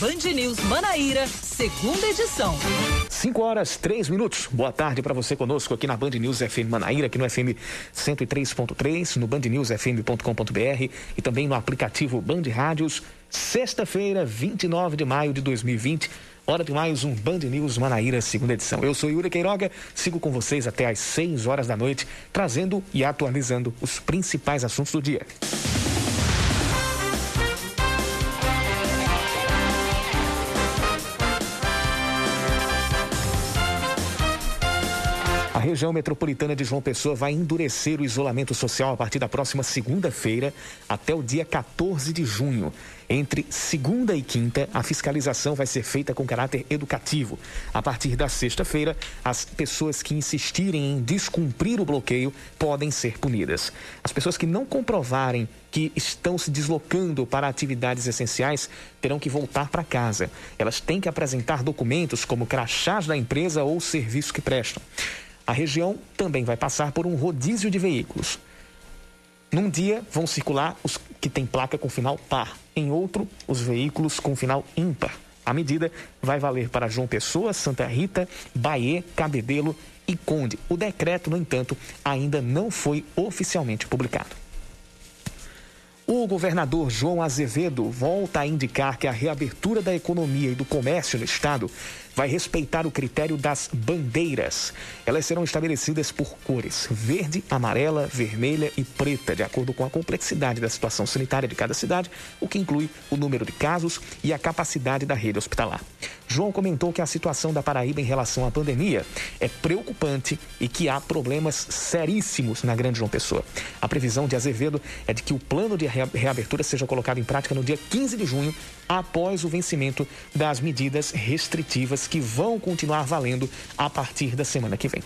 Band News Manaíra, segunda edição. 5 horas, 3 minutos. Boa tarde para você conosco aqui na Band News FM Manaíra, aqui no FM 103.3, no bandnewsfm.com.br e também no aplicativo Band Rádios. Sexta-feira, 29 de maio de 2020. Hora de mais um Band News Manaíra, segunda edição. Eu sou Yuri Queiroga, sigo com vocês até às 6 horas da noite, trazendo e atualizando os principais assuntos do dia. Região metropolitana de João Pessoa vai endurecer o isolamento social a partir da próxima segunda-feira até o dia 14 de junho. Entre segunda e quinta, a fiscalização vai ser feita com caráter educativo. A partir da sexta-feira, as pessoas que insistirem em descumprir o bloqueio podem ser punidas. As pessoas que não comprovarem que estão se deslocando para atividades essenciais terão que voltar para casa. Elas têm que apresentar documentos como crachás da empresa ou serviço que prestam. A região também vai passar por um rodízio de veículos. Num dia vão circular os que têm placa com final par, em outro, os veículos com final ímpar. A medida vai valer para João Pessoa, Santa Rita, Bahia, Cabedelo e Conde. O decreto, no entanto, ainda não foi oficialmente publicado. O governador João Azevedo volta a indicar que a reabertura da economia e do comércio no estado vai respeitar o critério das bandeiras. Elas serão estabelecidas por cores verde, amarela, vermelha e preta, de acordo com a complexidade da situação sanitária de cada cidade, o que inclui o número de casos e a capacidade da rede hospitalar. João comentou que a situação da Paraíba em relação à pandemia é preocupante e que há problemas seríssimos na Grande João Pessoa. A previsão de Azevedo é de que o plano de reabertura seja colocado em prática no dia 15 de junho, após o vencimento das medidas restritivas que vão continuar valendo a partir da semana que vem.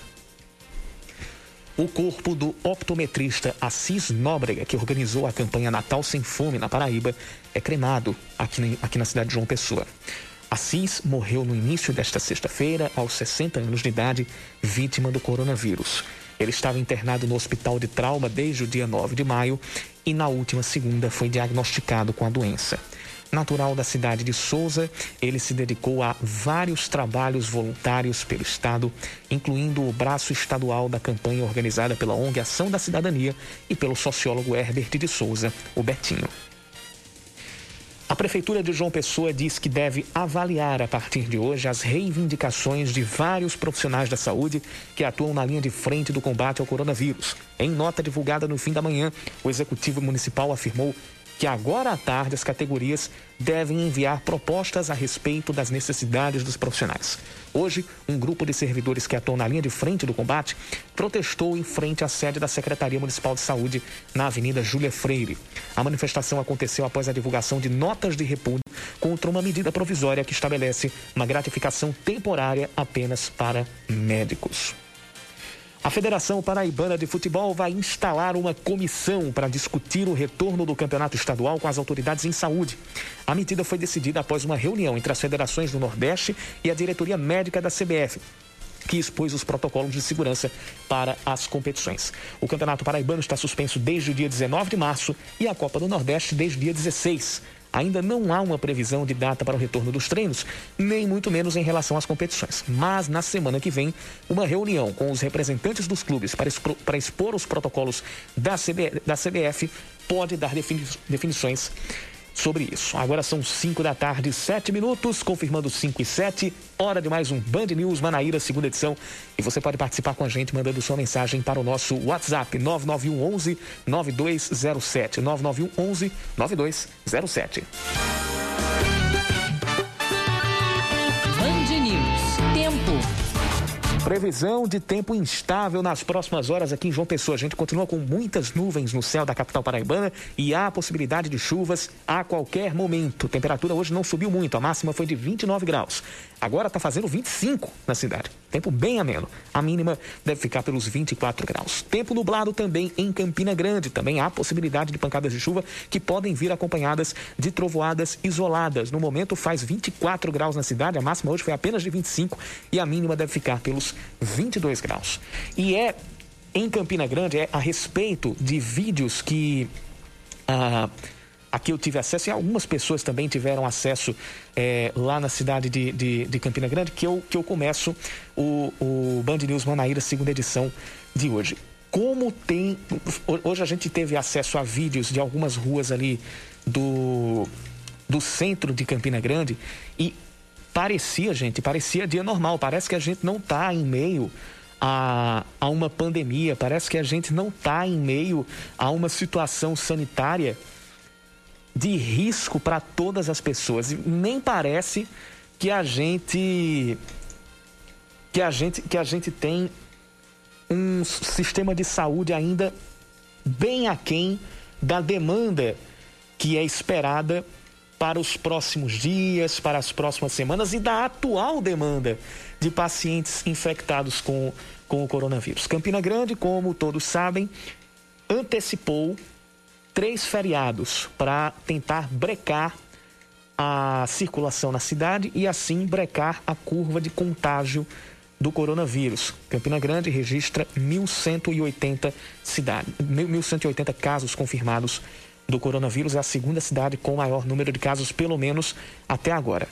O corpo do optometrista Assis Nóbrega, que organizou a campanha Natal Sem Fome na Paraíba, é cremado aqui, aqui na cidade de João Pessoa. Assis morreu no início desta sexta-feira, aos 60 anos de idade, vítima do coronavírus. Ele estava internado no hospital de trauma desde o dia 9 de maio e, na última segunda, foi diagnosticado com a doença. Natural da cidade de Souza, ele se dedicou a vários trabalhos voluntários pelo Estado, incluindo o braço estadual da campanha organizada pela ONG Ação da Cidadania e pelo sociólogo Herbert de Souza, o Betinho. A Prefeitura de João Pessoa diz que deve avaliar a partir de hoje as reivindicações de vários profissionais da saúde que atuam na linha de frente do combate ao coronavírus. Em nota divulgada no fim da manhã, o Executivo Municipal afirmou que agora à tarde as categorias devem enviar propostas a respeito das necessidades dos profissionais. Hoje, um grupo de servidores que atuam na linha de frente do combate protestou em frente à sede da Secretaria Municipal de Saúde na Avenida Júlia Freire. A manifestação aconteceu após a divulgação de notas de repúdio contra uma medida provisória que estabelece uma gratificação temporária apenas para médicos. A Federação Paraibana de Futebol vai instalar uma comissão para discutir o retorno do campeonato estadual com as autoridades em saúde. A medida foi decidida após uma reunião entre as federações do Nordeste e a diretoria médica da CBF que expôs os protocolos de segurança para as competições. O Campeonato Paraibano está suspenso desde o dia 19 de março e a Copa do Nordeste desde o dia 16. Ainda não há uma previsão de data para o retorno dos treinos, nem muito menos em relação às competições. Mas na semana que vem, uma reunião com os representantes dos clubes para expor, para expor os protocolos da, CB, da CBF pode dar defini, definições sobre isso. Agora são 5 da tarde, 7 minutos, confirmando 5 e 7. Hora de mais um Band News Manaíra, segunda edição. E você pode participar com a gente mandando sua mensagem para o nosso WhatsApp 991 11 9207. 991 11 9207. Previsão de tempo instável nas próximas horas aqui em João Pessoa. A gente continua com muitas nuvens no céu da capital paraibana e há possibilidade de chuvas a qualquer momento. A temperatura hoje não subiu muito, a máxima foi de 29 graus. Agora está fazendo 25 na cidade. Tempo bem ameno. A mínima deve ficar pelos 24 graus. Tempo nublado também em Campina Grande. Também há possibilidade de pancadas de chuva que podem vir acompanhadas de trovoadas isoladas. No momento faz 24 graus na cidade. A máxima hoje foi apenas de 25 e a mínima deve ficar pelos 22 graus. E é em Campina Grande é a respeito de vídeos que ah, aqui eu tive acesso e algumas pessoas também tiveram acesso é, lá na cidade de, de, de, Campina Grande, que eu, que eu começo o, o Band News Manaíra, segunda edição de hoje. Como tem. Hoje a gente teve acesso a vídeos de algumas ruas ali do, do centro de Campina Grande e parecia, gente, parecia dia normal. Parece que a gente não está em meio a, a uma pandemia, parece que a gente não está em meio a uma situação sanitária de risco para todas as pessoas. Nem parece que a gente que a gente que a gente tem um sistema de saúde ainda bem aquém da demanda que é esperada para os próximos dias, para as próximas semanas e da atual demanda de pacientes infectados com, com o coronavírus. Campina Grande, como todos sabem, antecipou três feriados para tentar brecar a circulação na cidade e assim brecar a curva de contágio do coronavírus. Campina Grande registra 1.180 cidades, 1.180 casos confirmados do coronavírus. É a segunda cidade com maior número de casos, pelo menos até agora.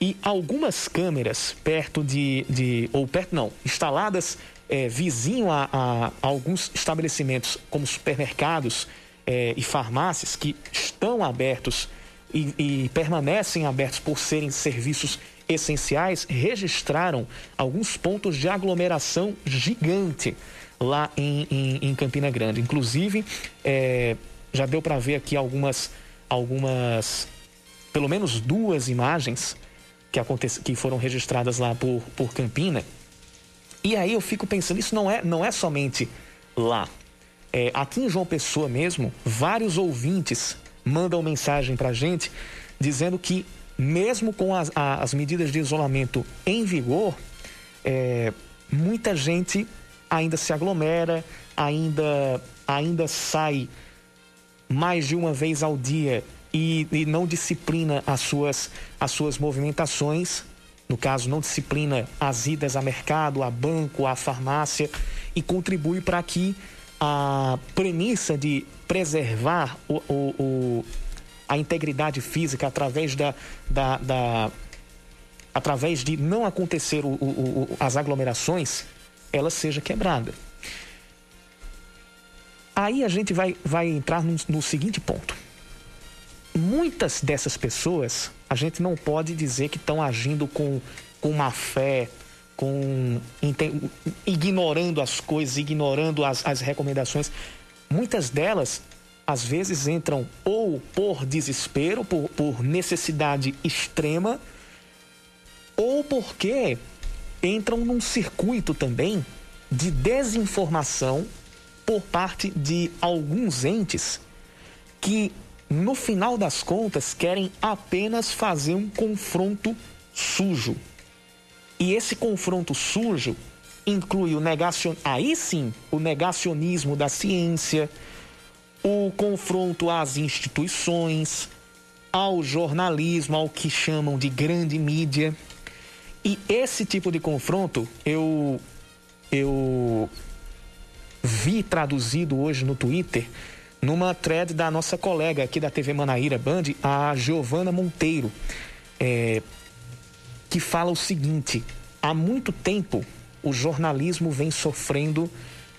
E algumas câmeras perto de, de ou perto não, instaladas é, vizinho a, a, a, alguns estabelecimentos como supermercados é, e farmácias que estão abertos e, e permanecem abertos por serem serviços essenciais, registraram alguns pontos de aglomeração gigante lá em, em, em Campina Grande. Inclusive, é, já deu para ver aqui algumas, algumas, pelo menos duas imagens que, acontece, que foram registradas lá por, por Campina. E aí eu fico pensando, isso não é, não é somente lá. É, aqui em João Pessoa mesmo, vários ouvintes mandam mensagem para a gente dizendo que, mesmo com as, as medidas de isolamento em vigor, é, muita gente ainda se aglomera, ainda, ainda sai mais de uma vez ao dia e, e não disciplina as suas, as suas movimentações. No caso, não disciplina as idas a mercado, a banco, a farmácia e contribui para que a premissa de preservar o, o, o, a integridade física através da, da, da através de não acontecer o, as aglomerações, ela seja quebrada. Aí a gente vai, vai entrar no, no seguinte ponto. Muitas dessas pessoas, a gente não pode dizer que estão agindo com, com má fé, com ignorando as coisas, ignorando as, as recomendações. Muitas delas, às vezes, entram ou por desespero, por, por necessidade extrema, ou porque entram num circuito também de desinformação por parte de alguns entes que, no final das contas, querem apenas fazer um confronto sujo e esse confronto sujo inclui o negacion... aí sim, o negacionismo da ciência, o confronto às instituições, ao jornalismo, ao que chamam de grande mídia. E esse tipo de confronto eu eu vi traduzido hoje no Twitter numa thread da nossa colega aqui da TV Manaíra Band, a Giovana Monteiro. É, que fala o seguinte: há muito tempo o jornalismo vem sofrendo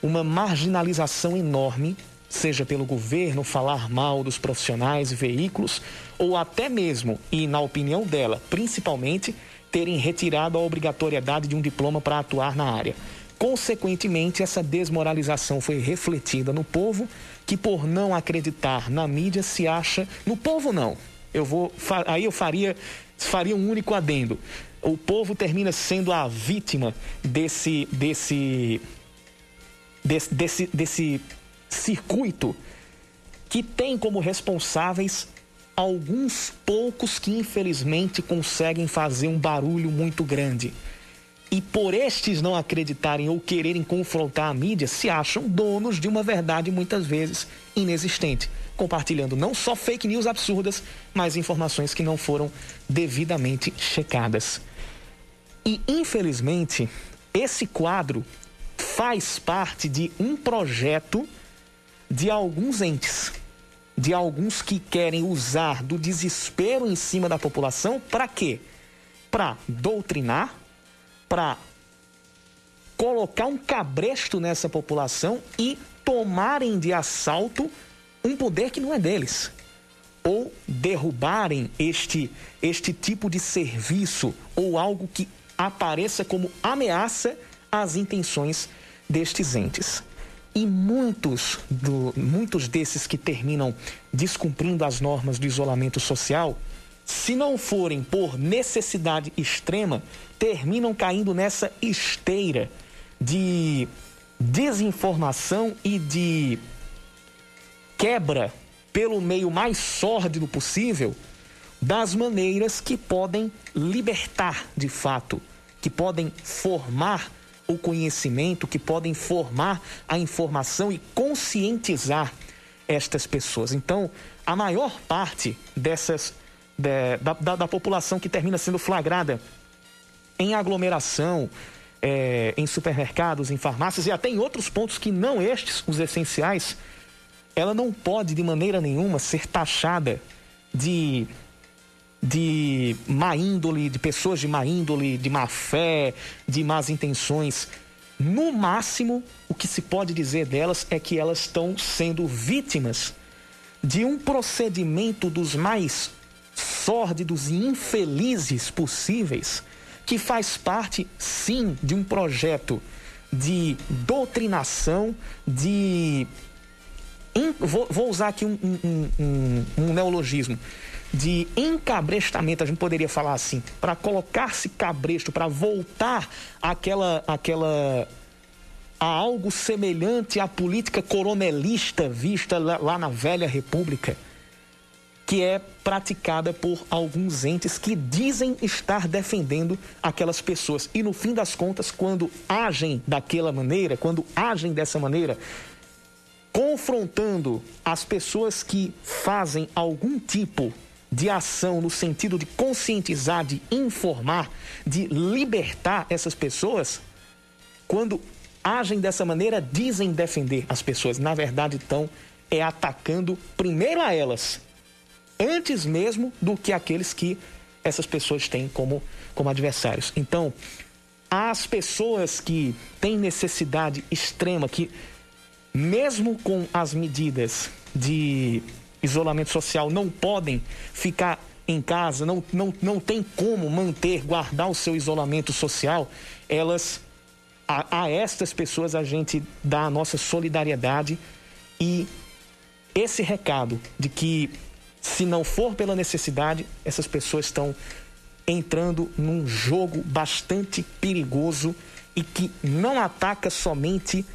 uma marginalização enorme, seja pelo governo falar mal dos profissionais e veículos, ou até mesmo, e na opinião dela, principalmente, terem retirado a obrigatoriedade de um diploma para atuar na área. Consequentemente, essa desmoralização foi refletida no povo, que por não acreditar na mídia se acha. No povo, não. Eu vou. Aí eu faria faria um único adendo. O povo termina sendo a vítima desse, desse, desse, desse, desse circuito que tem como responsáveis alguns poucos que infelizmente conseguem fazer um barulho muito grande. E por estes não acreditarem ou quererem confrontar a mídia, se acham donos de uma verdade muitas vezes inexistente compartilhando não só fake news absurdas, mas informações que não foram devidamente checadas. E, infelizmente, esse quadro faz parte de um projeto de alguns entes. de alguns que querem usar do desespero em cima da população para quê? Para doutrinar, para colocar um cabresto nessa população e tomarem de assalto um poder que não é deles. Ou derrubarem este, este tipo de serviço ou algo que apareça como ameaça às intenções destes entes. E muitos, do, muitos desses que terminam descumprindo as normas do isolamento social, se não forem por necessidade extrema, terminam caindo nessa esteira de desinformação e de quebra pelo meio mais sórdido possível das maneiras que podem libertar de fato, que podem formar o conhecimento, que podem formar a informação e conscientizar estas pessoas. Então, a maior parte dessas da, da, da população que termina sendo flagrada em aglomeração, é, em supermercados, em farmácias e até em outros pontos que não estes, os essenciais, ela não pode de maneira nenhuma ser taxada de de má índole, de pessoas de má índole, de má fé, de más intenções. No máximo, o que se pode dizer delas é que elas estão sendo vítimas de um procedimento dos mais sórdidos e infelizes possíveis, que faz parte, sim, de um projeto de doutrinação, de. Vou, usar aqui um, um, um, um neologismo de encabrestamento, a gente poderia falar assim, para colocar-se cabresto, para voltar àquela, àquela a algo semelhante à política coronelista vista lá, lá na velha república, que é praticada por alguns entes que dizem estar defendendo aquelas pessoas. E no fim das contas, quando agem daquela maneira, quando agem dessa maneira, confrontando as pessoas que fazem algum tipo de ação no sentido de conscientizar, de informar, de libertar essas pessoas, quando agem dessa maneira, dizem defender as pessoas. Na verdade, então, é atacando primeiro a elas, antes mesmo do que aqueles que essas pessoas têm como, como adversários. Então, as pessoas que têm necessidade extrema, que mesmo com as medidas de isolamento social não podem ficar em casa, não, não, não tem como manter, guardar o seu isolamento social, elas, a, a estas pessoas a gente dá a nossa solidariedade e esse recado de que se não for pela necessidade, essas pessoas estão entrando num jogo bastante perigoso e que não ataca somente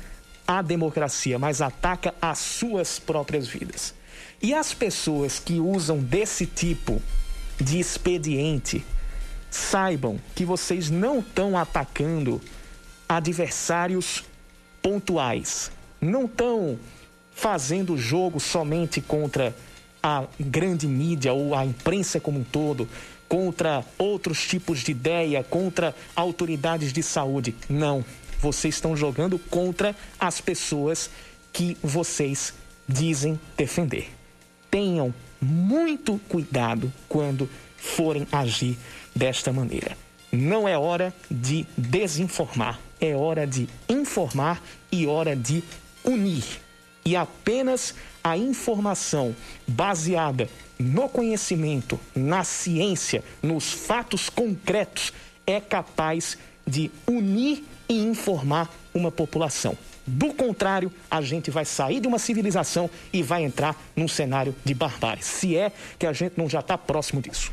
a democracia, mas ataca as suas próprias vidas. E as pessoas que usam desse tipo de expediente, saibam que vocês não estão atacando adversários pontuais, não estão fazendo jogo somente contra a grande mídia ou a imprensa como um todo, contra outros tipos de ideia, contra autoridades de saúde. Não. Vocês estão jogando contra as pessoas que vocês dizem defender tenham muito cuidado quando forem agir desta maneira. Não é hora de desinformar, é hora de informar e hora de unir. E apenas a informação baseada no conhecimento, na ciência, nos fatos concretos é capaz de unir e informar uma população. Do contrário, a gente vai sair de uma civilização e vai entrar num cenário de barbárie. Se é que a gente não já está próximo disso.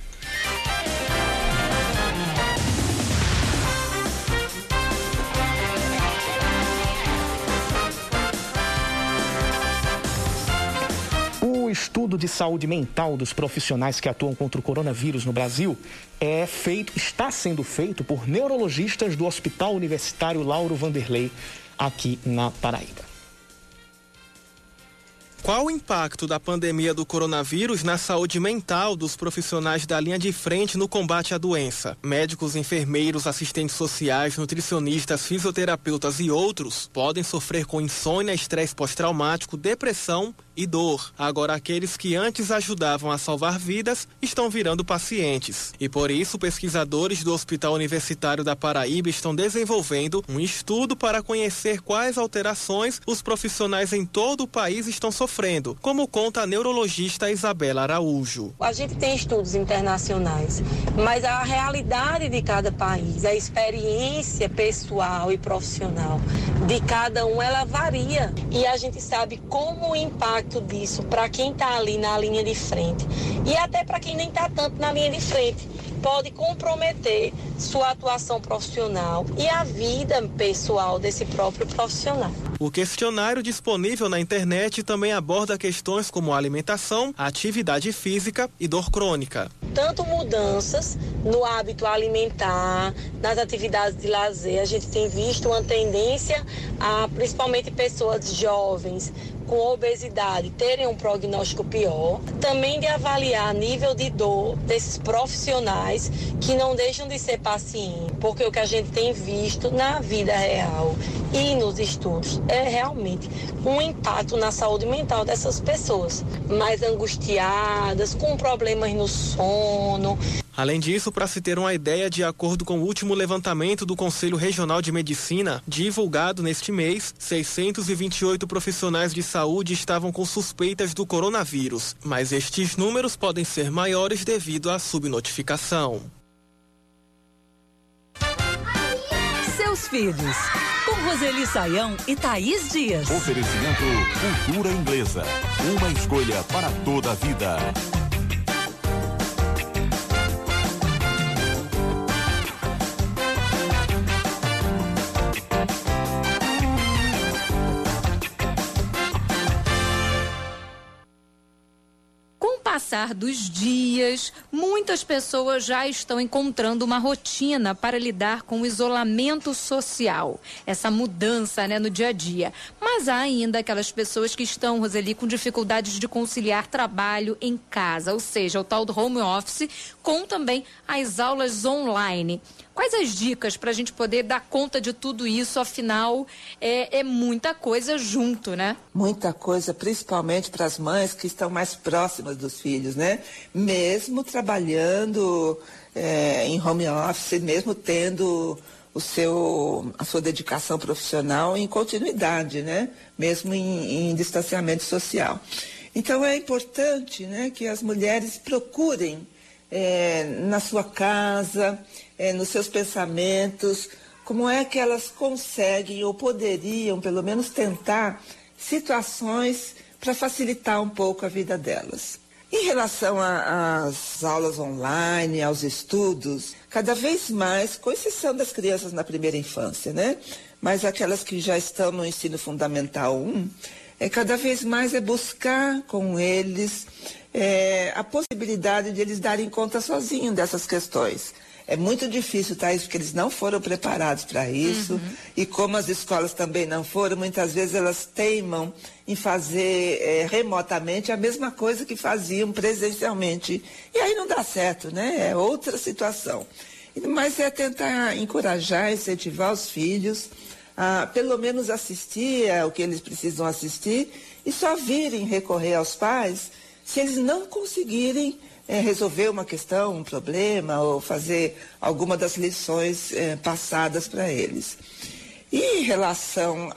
Estudo de saúde mental dos profissionais que atuam contra o coronavírus no Brasil é feito, está sendo feito por neurologistas do Hospital Universitário Lauro Vanderlei aqui na Paraíba. Qual o impacto da pandemia do coronavírus na saúde mental dos profissionais da linha de frente no combate à doença? Médicos, enfermeiros, assistentes sociais, nutricionistas, fisioterapeutas e outros podem sofrer com insônia, estresse pós-traumático, depressão e dor. Agora, aqueles que antes ajudavam a salvar vidas estão virando pacientes. E por isso, pesquisadores do Hospital Universitário da Paraíba estão desenvolvendo um estudo para conhecer quais alterações os profissionais em todo o país estão sofrendo, como conta a neurologista Isabela Araújo. A gente tem estudos internacionais, mas a realidade de cada país, a experiência pessoal e profissional de cada um, ela varia. E a gente sabe como o impacto impacto disso para quem está ali na linha de frente e até para quem nem está tanto na linha de frente. Pode comprometer sua atuação profissional e a vida pessoal desse próprio profissional. O questionário disponível na internet também aborda questões como alimentação, atividade física e dor crônica. Tanto mudanças no hábito alimentar, nas atividades de lazer, a gente tem visto uma tendência a principalmente pessoas jovens com obesidade terem um prognóstico pior, também de avaliar nível de dor desses profissionais que não deixam de ser pacientes, porque o que a gente tem visto na vida real e nos estudos é realmente um impacto na saúde mental dessas pessoas, mais angustiadas, com problemas no sono. Além disso, para se ter uma ideia, de acordo com o último levantamento do Conselho Regional de Medicina, divulgado neste mês, 628 profissionais de saúde estavam com suspeitas do coronavírus, mas estes números podem ser maiores devido à subnotificação. Seus filhos, com Roseli Saião e Thaís Dias. Oferecimento Cultura Inglesa. Uma escolha para toda a vida. Passar dos dias, muitas pessoas já estão encontrando uma rotina para lidar com o isolamento social, essa mudança né, no dia a dia. Mas há ainda aquelas pessoas que estão, Roseli, com dificuldades de conciliar trabalho em casa, ou seja, o tal do home office, com também as aulas online. Quais as dicas para a gente poder dar conta de tudo isso? Afinal, é, é muita coisa junto, né? Muita coisa, principalmente para as mães que estão mais próximas dos filhos, né? Mesmo trabalhando é, em home office, mesmo tendo o seu, a sua dedicação profissional em continuidade, né? Mesmo em, em distanciamento social. Então é importante né, que as mulheres procurem é, na sua casa, é, nos seus pensamentos, como é que elas conseguem ou poderiam, pelo menos, tentar situações para facilitar um pouco a vida delas. Em relação às aulas online, aos estudos, cada vez mais, com exceção das crianças na primeira infância, né? Mas aquelas que já estão no ensino fundamental 1, é cada vez mais é buscar com eles é, a possibilidade de eles darem conta sozinhos dessas questões. É muito difícil, Thaís, porque eles não foram preparados para isso. Uhum. E como as escolas também não foram, muitas vezes elas teimam em fazer é, remotamente a mesma coisa que faziam presencialmente. E aí não dá certo, né? É outra situação. Mas é tentar encorajar, incentivar os filhos a pelo menos assistir ao que eles precisam assistir e só virem recorrer aos pais se eles não conseguirem é, resolver uma questão, um problema, ou fazer alguma das lições é, passadas para eles. E em relação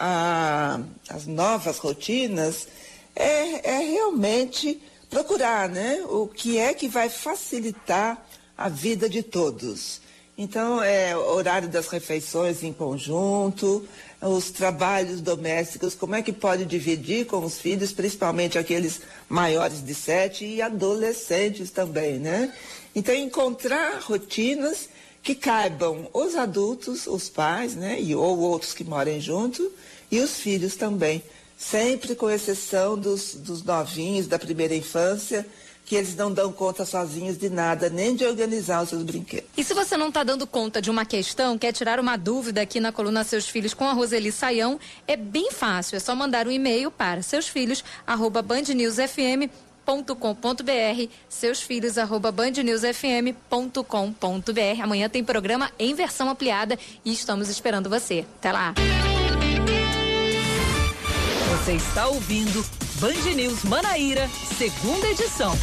às novas rotinas, é, é realmente procurar né, o que é que vai facilitar a vida de todos. Então, é horário das refeições em conjunto, os trabalhos domésticos, como é que pode dividir com os filhos, principalmente aqueles maiores de sete e adolescentes também, né? Então, encontrar rotinas que caibam os adultos, os pais, né? E, ou outros que morem junto, e os filhos também, sempre com exceção dos, dos novinhos da primeira infância, que eles não dão conta sozinhos de nada, nem de organizar os seus brinquedos. E se você não está dando conta de uma questão, quer tirar uma dúvida aqui na coluna Seus Filhos com a Roseli Saião, é bem fácil, é só mandar um e-mail para seusfilhos@bandnewsfm bandnewsfm.com.br, seus filhos arroba bandnewsfm.com.br. Amanhã tem programa em versão ampliada e estamos esperando você. Até lá. Você está ouvindo Band News Manaíra, segunda edição.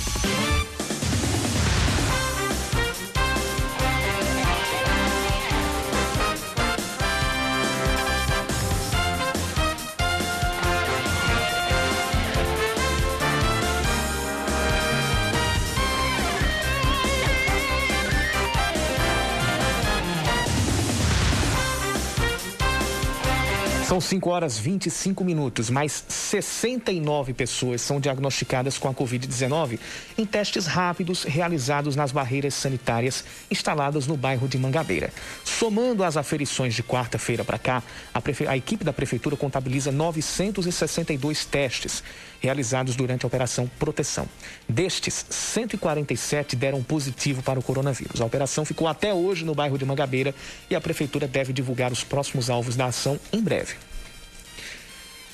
São 5 horas 25 minutos, mais 69 pessoas são diagnosticadas com a Covid-19 em testes rápidos realizados nas barreiras sanitárias instaladas no bairro de Mangabeira. Somando as aferições de quarta-feira para cá, a, prefe... a equipe da Prefeitura contabiliza 962 testes realizados durante a Operação Proteção. Destes, 147 deram positivo para o coronavírus. A operação ficou até hoje no bairro de Mangabeira e a Prefeitura deve divulgar os próximos alvos da ação em breve.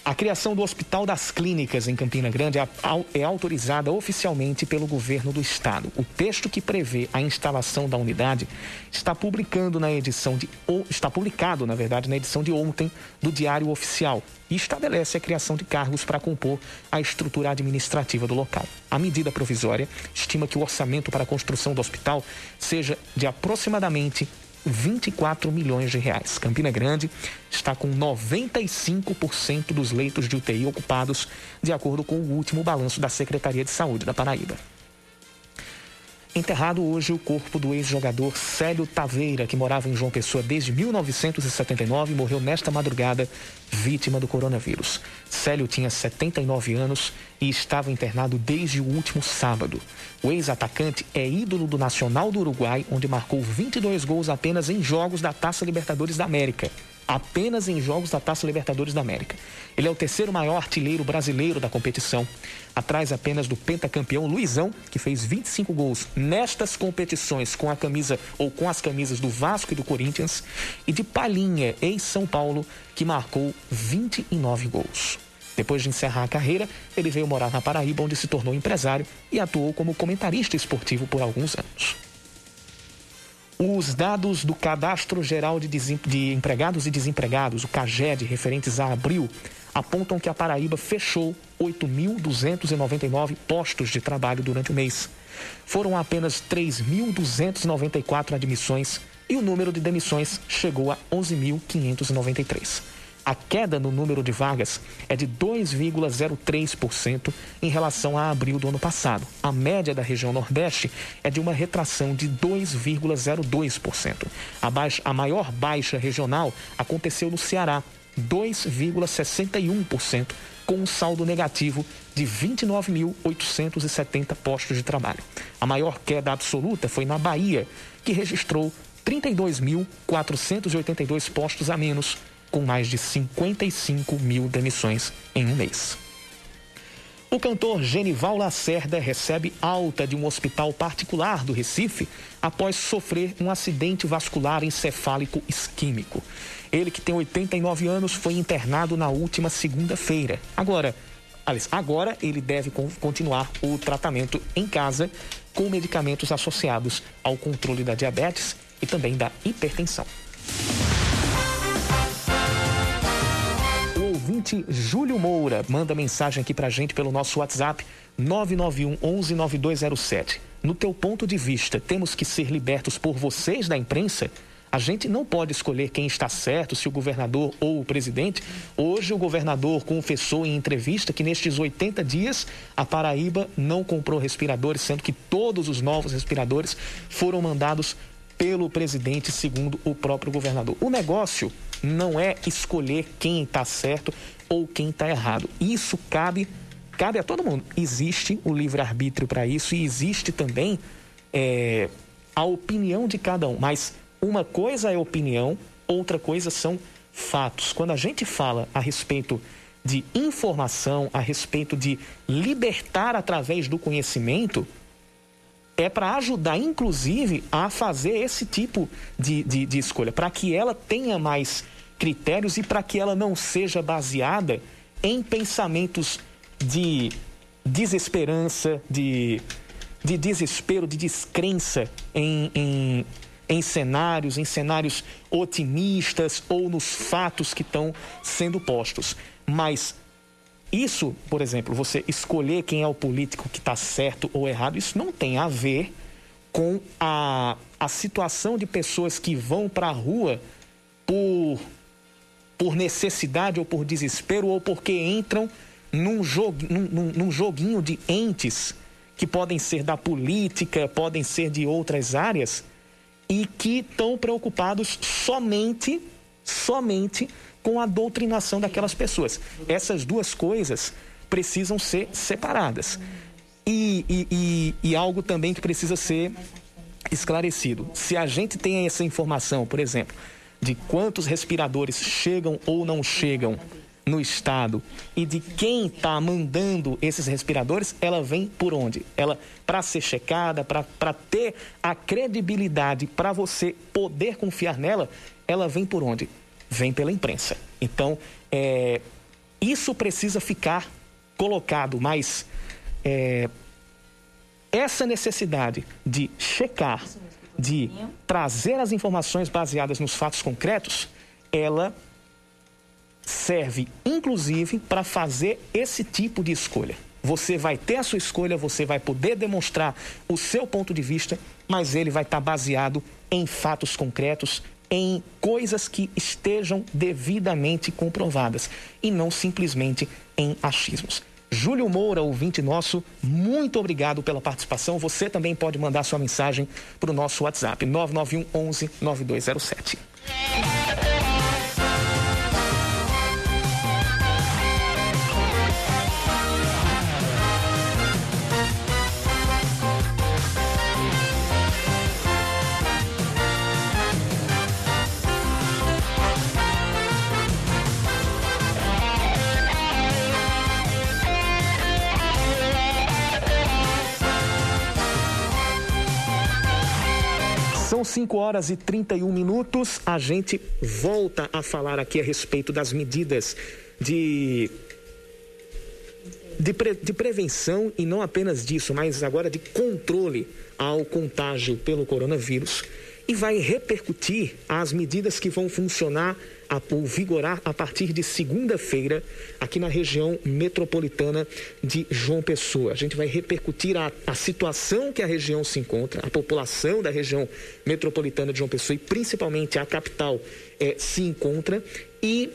A criação do Hospital das Clínicas em Campina Grande é, é autorizada oficialmente pelo governo do estado. O texto que prevê a instalação da unidade está publicando na edição de está publicado, na verdade, na edição de ontem do Diário Oficial e estabelece a criação de cargos para compor a estrutura administrativa do local. A medida provisória estima que o orçamento para a construção do hospital seja de aproximadamente 24 milhões de reais. Campina Grande está com 95% dos leitos de UTI ocupados, de acordo com o último balanço da Secretaria de Saúde da Paraíba. Enterrado hoje o corpo do ex-jogador Célio Taveira, que morava em João Pessoa desde 1979 e morreu nesta madrugada vítima do coronavírus. Célio tinha 79 anos e estava internado desde o último sábado. O ex-atacante é ídolo do Nacional do Uruguai, onde marcou 22 gols apenas em jogos da Taça Libertadores da América apenas em jogos da Taça Libertadores da América. Ele é o terceiro maior artilheiro brasileiro da competição, atrás apenas do pentacampeão Luizão, que fez 25 gols nestas competições com a camisa ou com as camisas do Vasco e do Corinthians, e de Palinha, ex-São Paulo, que marcou 29 gols. Depois de encerrar a carreira, ele veio morar na Paraíba, onde se tornou empresário e atuou como comentarista esportivo por alguns anos. Os dados do Cadastro Geral de, de, Empregados e Desempregados, o CAGED, referentes a abril, apontam que a Paraíba fechou 8.299 postos de trabalho durante o mês. Foram apenas 3.294 admissões e o número de demissões chegou a 11.593. A queda no número de vagas é de 2,03% em relação a abril do ano passado. A média da região Nordeste é de uma retração de 2,02%. A, baixa, a maior baixa regional aconteceu no Ceará, 2,61%, com um saldo negativo de 29.870 postos de trabalho. A maior queda absoluta foi na Bahia, que registrou 32.482 postos a menos com mais de 55 mil demissões em um mês. O cantor Genival Lacerda recebe alta de um hospital particular do Recife após sofrer um acidente vascular encefálico isquímico. Ele, que tem 89 anos, foi internado na última segunda-feira. Agora, agora ele deve continuar o tratamento em casa com medicamentos associados ao controle da diabetes e também da hipertensão. Ouvinte Júlio Moura manda mensagem aqui pra gente pelo nosso WhatsApp 991 11 9207. No teu ponto de vista, temos que ser libertos por vocês da imprensa? A gente não pode escolher quem está certo, se o governador ou o presidente. Hoje, o governador confessou em entrevista que nestes 80 dias a Paraíba não comprou respiradores, sendo que todos os novos respiradores foram mandados pelo presidente, segundo o próprio governador. O negócio não é escolher quem está certo ou quem está errado. Isso cabe, cabe a todo mundo. Existe o livre-arbítrio para isso e existe também é, a opinião de cada um. Mas uma coisa é opinião, outra coisa são fatos. Quando a gente fala a respeito de informação, a respeito de libertar através do conhecimento, é para ajudar, inclusive, a fazer esse tipo de, de, de escolha, para que ela tenha mais critérios e para que ela não seja baseada em pensamentos de desesperança, de, de desespero, de descrença em, em, em cenários, em cenários otimistas ou nos fatos que estão sendo postos. Mas isso, por exemplo, você escolher quem é o político que está certo ou errado, isso não tem a ver com a, a situação de pessoas que vão para a rua por, por necessidade ou por desespero ou porque entram num, jogu, num, num joguinho de entes que podem ser da política, podem ser de outras áreas e que estão preocupados somente, somente com a doutrinação daquelas pessoas. Essas duas coisas precisam ser separadas. E, e, e, e algo também que precisa ser esclarecido. Se a gente tem essa informação, por exemplo, de quantos respiradores chegam ou não chegam no estado e de quem está mandando esses respiradores, ela vem por onde? Ela para ser checada, para ter a credibilidade, para você poder confiar nela, ela vem por onde? Vem pela imprensa. Então, é, isso precisa ficar colocado, mas é, essa necessidade de checar, de trazer as informações baseadas nos fatos concretos, ela serve inclusive para fazer esse tipo de escolha. Você vai ter a sua escolha, você vai poder demonstrar o seu ponto de vista, mas ele vai estar baseado em fatos concretos, em coisas que estejam devidamente comprovadas e não simplesmente em achismos. Júlio Moura, ouvinte nosso, muito obrigado pela participação. Você também pode mandar sua mensagem para o nosso WhatsApp 991 11 9207. São 5 horas e 31 minutos. A gente volta a falar aqui a respeito das medidas de de, pre, de, prevenção e não apenas disso, mas agora de controle ao contágio pelo coronavírus e vai repercutir as medidas que vão funcionar a, ou vigorar a partir de segunda-feira aqui na região metropolitana de João Pessoa. A gente vai repercutir a, a situação que a região se encontra, a população da região metropolitana de João Pessoa e principalmente a capital é, se encontra e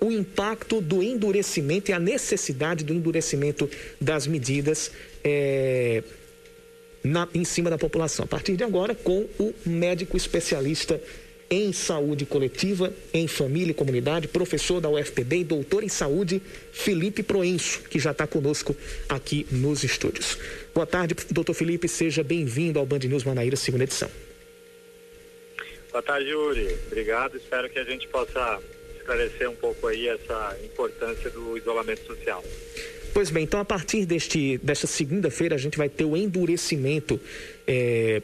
o impacto do endurecimento e a necessidade do endurecimento das medidas. É, na, em cima da população. A partir de agora, com o médico especialista em saúde coletiva, em família e comunidade, professor da UFPB e doutor em saúde, Felipe Proenço, que já está conosco aqui nos estúdios. Boa tarde, doutor Felipe, seja bem-vindo ao Band News Manaíra, segunda edição. Boa tarde, Yuri. Obrigado. Espero que a gente possa esclarecer um pouco aí essa importância do isolamento social. Pois bem, então a partir deste, desta segunda-feira a gente vai ter o endurecimento é,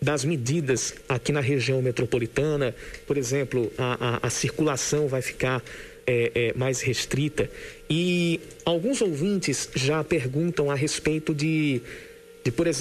das medidas aqui na região metropolitana. Por exemplo, a, a, a circulação vai ficar é, é, mais restrita. E alguns ouvintes já perguntam a respeito de, de por exemplo,